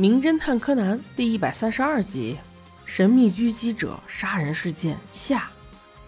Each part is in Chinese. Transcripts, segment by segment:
名侦探柯南第一百三十二集：神秘狙击者杀人事件下。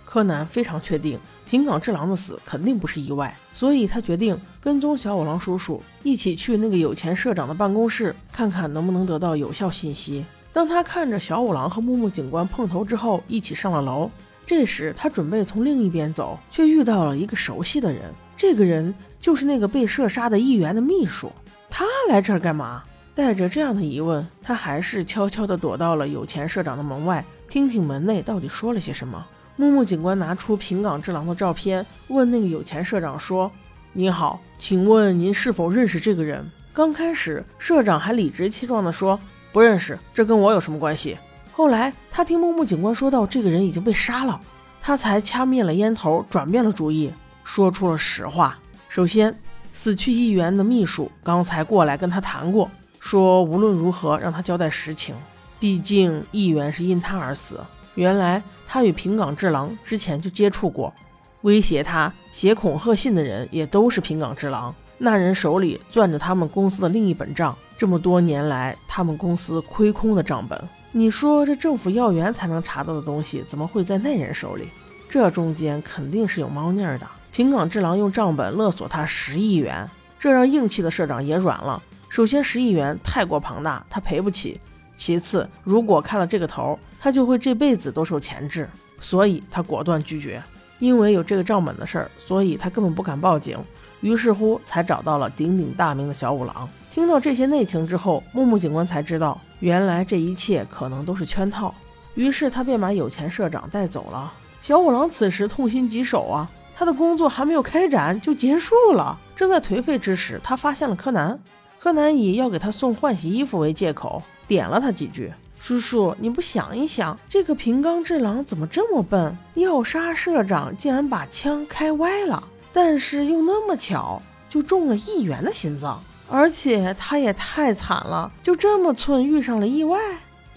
柯南非常确定平冈治郎的死肯定不是意外，所以他决定跟踪小五郎叔叔，一起去那个有钱社长的办公室，看看能不能得到有效信息。当他看着小五郎和木木警官碰头之后，一起上了楼。这时他准备从另一边走，却遇到了一个熟悉的人。这个人就是那个被射杀的议员的秘书。他来这儿干嘛？带着这样的疑问，他还是悄悄地躲到了有钱社长的门外，听听门内到底说了些什么。木木警官拿出平冈之狼的照片，问那个有钱社长说：“你好，请问您是否认识这个人？”刚开始，社长还理直气壮地说：“不认识，这跟我有什么关系？”后来，他听木木警官说到这个人已经被杀了，他才掐灭了烟头，转变了主意，说出了实话。首先，死去议员的秘书刚才过来跟他谈过。说无论如何让他交代实情，毕竟议员是因他而死。原来他与平冈治郎之前就接触过，威胁他写恐吓信的人也都是平冈治郎。那人手里攥着他们公司的另一本账，这么多年来他们公司亏空的账本。你说这政府要员才能查到的东西，怎么会在那人手里？这中间肯定是有猫腻的。平冈治郎用账本勒索他十亿元，这让硬气的社长也软了。首先，十亿元太过庞大，他赔不起。其次，如果开了这个头，他就会这辈子都受钳制，所以他果断拒绝。因为有这个账本的事儿，所以他根本不敢报警。于是乎，才找到了鼎鼎大名的小五郎。听到这些内情之后，木木警官才知道，原来这一切可能都是圈套。于是他便把有钱社长带走了。小五郎此时痛心疾首啊，他的工作还没有开展就结束了。正在颓废之时，他发现了柯南。柯南以要给他送换洗衣服为借口，点了他几句。叔叔，你不想一想，这个平冈治郎怎么这么笨？要杀社长，竟然把枪开歪了，但是又那么巧，就中了议员的心脏。而且他也太惨了，就这么寸遇上了意外。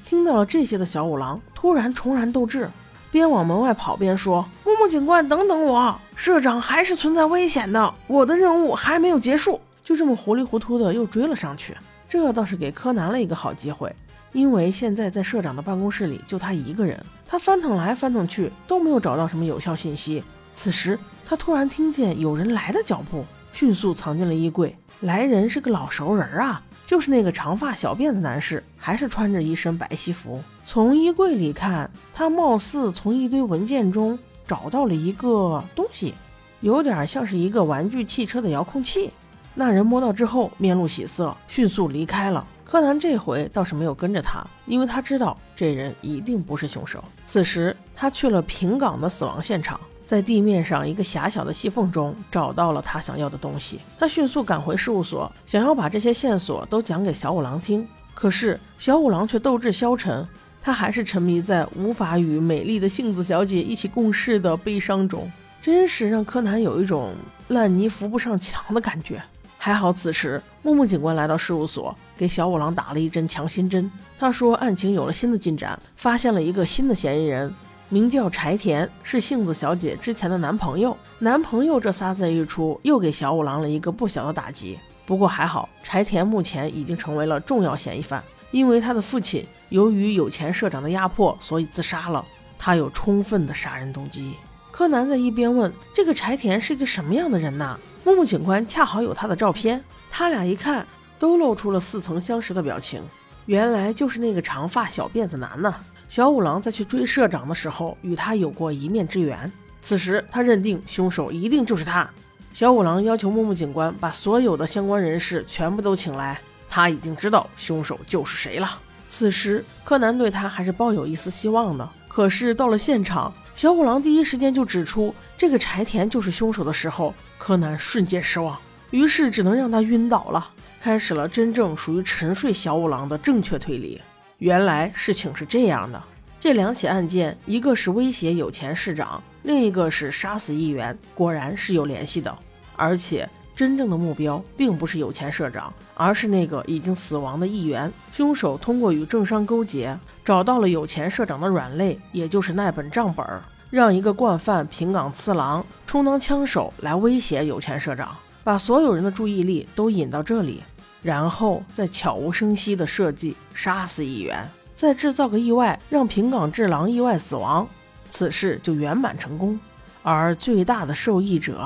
听到了这些的小五郎突然重燃斗志，边往门外跑边说：“木木警官，等等我，社长还是存在危险的，我的任务还没有结束。”就这么糊里糊涂的又追了上去，这倒是给柯南了一个好机会，因为现在在社长的办公室里就他一个人，他翻腾来翻腾去都没有找到什么有效信息。此时他突然听见有人来的脚步，迅速藏进了衣柜。来人是个老熟人啊，就是那个长发小辫子男士，还是穿着一身白西服。从衣柜里看，他貌似从一堆文件中找到了一个东西，有点像是一个玩具汽车的遥控器。那人摸到之后，面露喜色，迅速离开了。柯南这回倒是没有跟着他，因为他知道这人一定不是凶手。此时，他去了平冈的死亡现场，在地面上一个狭小的细缝中找到了他想要的东西。他迅速赶回事务所，想要把这些线索都讲给小五郎听。可是小五郎却斗志消沉，他还是沉迷在无法与美丽的杏子小姐一起共事的悲伤中，真是让柯南有一种烂泥扶不上墙的感觉。还好，此时木木警官来到事务所，给小五郎打了一针强心针。他说，案情有了新的进展，发现了一个新的嫌疑人，名叫柴田，是杏子小姐之前的男朋友。男朋友这仨字一出，又给小五郎了一个不小的打击。不过还好，柴田目前已经成为了重要嫌疑犯，因为他的父亲由于有钱社长的压迫，所以自杀了。他有充分的杀人动机。柯南在一边问：“这个柴田是个什么样的人呐？”木木警官恰好有他的照片，他俩一看都露出了似曾相识的表情。原来就是那个长发小辫子男呢。小五郎在去追社长的时候，与他有过一面之缘。此时他认定凶手一定就是他。小五郎要求木木警官把所有的相关人士全部都请来，他已经知道凶手就是谁了。此时柯南对他还是抱有一丝希望的。可是到了现场，小五郎第一时间就指出这个柴田就是凶手的时候。柯南瞬间失望，于是只能让他晕倒了，开始了真正属于沉睡小五郎的正确推理。原来事情是这样的，这两起案件，一个是威胁有钱市长，另一个是杀死议员，果然是有联系的。而且真正的目标并不是有钱社长，而是那个已经死亡的议员。凶手通过与政商勾结，找到了有钱社长的软肋，也就是那本账本儿。让一个惯犯平冈次郎充当枪手来威胁有钱社长，把所有人的注意力都引到这里。然后再悄无声息地设计杀死议员，再制造个意外，让平冈治郎意外死亡，此事就圆满成功。而最大的受益者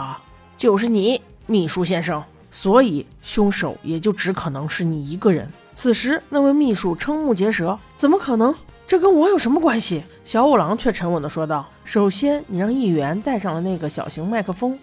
就是你，秘书先生。所以凶手也就只可能是你一个人。此时，那位秘书瞠目结舌：“怎么可能？这跟我有什么关系？”小五郎却沉稳地说道：“首先，你让议员带上了那个小型麦克风。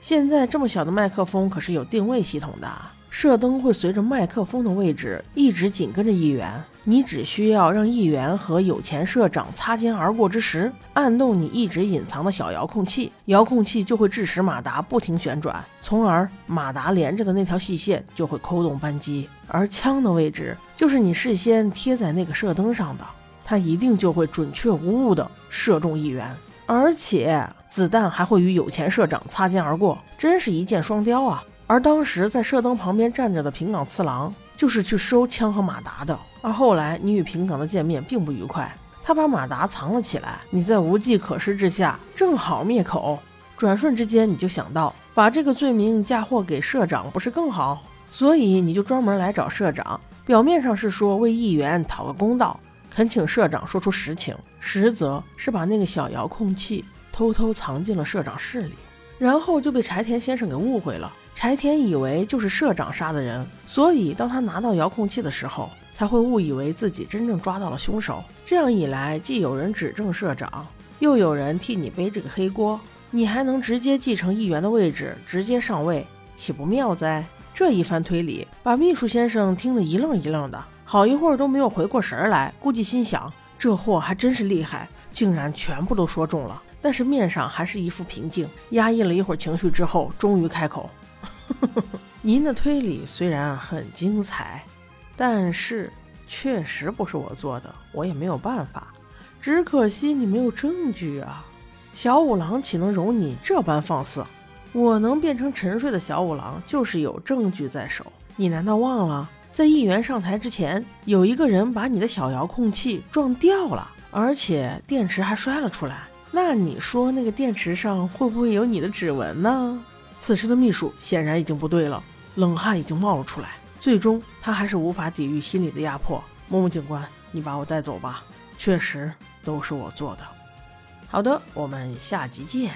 现在这么小的麦克风可是有定位系统的，射灯会随着麦克风的位置一直紧跟着议员。你只需要让议员和有钱社长擦肩而过之时，按动你一直隐藏的小遥控器，遥控器就会致使马达不停旋转，从而马达连着的那条细线就会扣动扳机。而枪的位置就是你事先贴在那个射灯上的，他一定就会准确无误地射中议员，而且。”子弹还会与有钱社长擦肩而过，真是一箭双雕啊！而当时在射灯旁边站着的平冈次郎，就是去收枪和马达的。而后来你与平冈的见面并不愉快，他把马达藏了起来，你在无计可施之下正好灭口。转瞬之间，你就想到把这个罪名嫁祸给社长不是更好？所以你就专门来找社长，表面上是说为议员讨个公道，恳请社长说出实情，实则是把那个小遥控器。偷偷藏进了社长室里，然后就被柴田先生给误会了。柴田以为就是社长杀的人，所以当他拿到遥控器的时候，才会误以为自己真正抓到了凶手。这样一来，既有人指证社长，又有人替你背这个黑锅，你还能直接继承议员的位置，直接上位，岂不妙哉？这一番推理，把秘书先生听得一愣一愣的，好一会儿都没有回过神来，估计心想：这货还真是厉害，竟然全部都说中了。但是面上还是一副平静，压抑了一会儿情绪之后，终于开口：“ 您的推理虽然很精彩，但是确实不是我做的，我也没有办法。只可惜你没有证据啊！小五郎岂能容你这般放肆？我能变成沉睡的小五郎，就是有证据在手。你难道忘了，在议员上台之前，有一个人把你的小遥控器撞掉了，而且电池还摔了出来？”那你说那个电池上会不会有你的指纹呢？此时的秘书显然已经不对了，冷汗已经冒了出来。最终，他还是无法抵御心理的压迫。木木警官，你把我带走吧，确实都是我做的。好的，我们下集见。